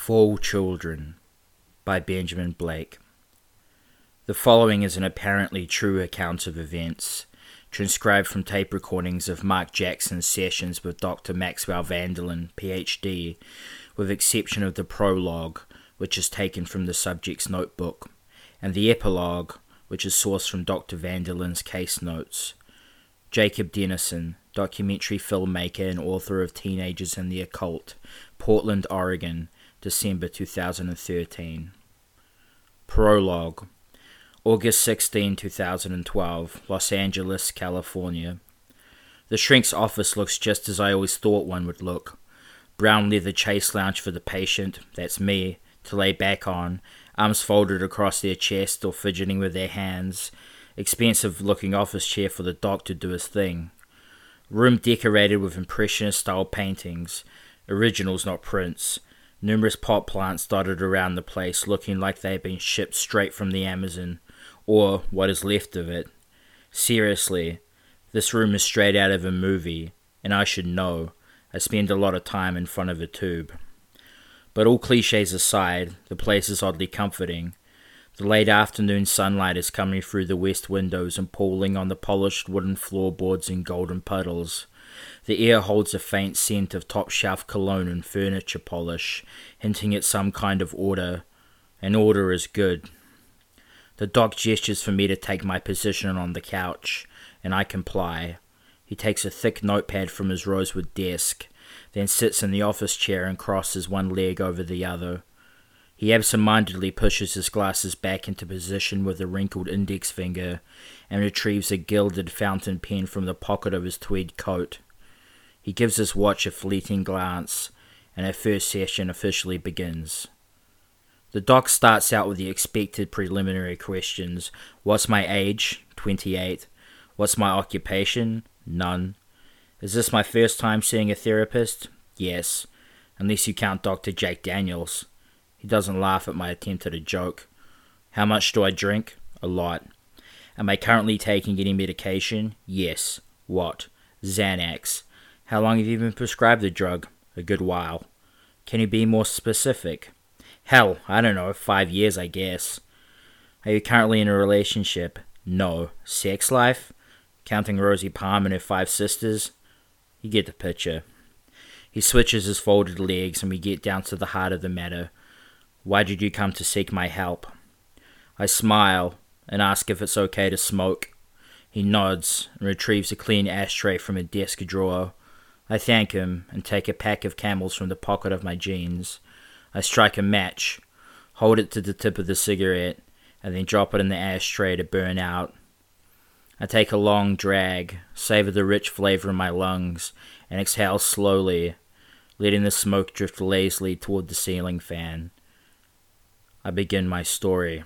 Fall Children by Benjamin Blake. The following is an apparently true account of events, transcribed from tape recordings of Mark Jackson's sessions with Dr. Maxwell Vanderlyn, PhD, with exception of the prologue, which is taken from the subject's notebook, and the epilogue, which is sourced from Dr. Vanderlyn's case notes. Jacob Dennison, documentary filmmaker and author of Teenagers and the Occult, Portland, Oregon, December 2013. Prologue August 16, 2012, Los Angeles, California. The shrink's office looks just as I always thought one would look. Brown leather chaise lounge for the patient, that's me, to lay back on, arms folded across their chest or fidgeting with their hands. Expensive looking office chair for the doc to do his thing. Room decorated with impressionist style paintings, originals not prints Numerous pot plants dotted around the place, looking like they had been shipped straight from the Amazon, or what is left of it. Seriously, this room is straight out of a movie, and I should know. I spend a lot of time in front of a tube. But all cliches aside, the place is oddly comforting. The late afternoon sunlight is coming through the west windows and pooling on the polished wooden floorboards in golden puddles. The air holds a faint scent of top shelf cologne and furniture polish, hinting at some kind of order. And order is good. The doc gestures for me to take my position on the couch, and I comply. He takes a thick notepad from his rosewood desk, then sits in the office chair and crosses one leg over the other. He absent-mindedly pushes his glasses back into position with a wrinkled index finger and retrieves a gilded fountain pen from the pocket of his tweed coat. He gives his watch a fleeting glance, and our first session officially begins. The doc starts out with the expected preliminary questions What's my age? 28. What's my occupation? None. Is this my first time seeing a therapist? Yes, unless you count Dr. Jake Daniels. He doesn't laugh at my attempt at a joke. How much do I drink? A lot. Am I currently taking any medication? Yes. What? Xanax. How long have you been prescribed the drug? A good while. Can you be more specific? Hell, I don't know, five years, I guess. Are you currently in a relationship? No. Sex life? Counting Rosie Palm and her five sisters? You get the picture. He switches his folded legs and we get down to the heart of the matter. Why did you come to seek my help? I smile and ask if it's okay to smoke. He nods and retrieves a clean ashtray from a desk drawer. I thank him and take a pack of camels from the pocket of my jeans. I strike a match, hold it to the tip of the cigarette, and then drop it in the ashtray to burn out. I take a long drag, savor the rich flavor in my lungs, and exhale slowly, letting the smoke drift lazily toward the ceiling fan. I begin my story.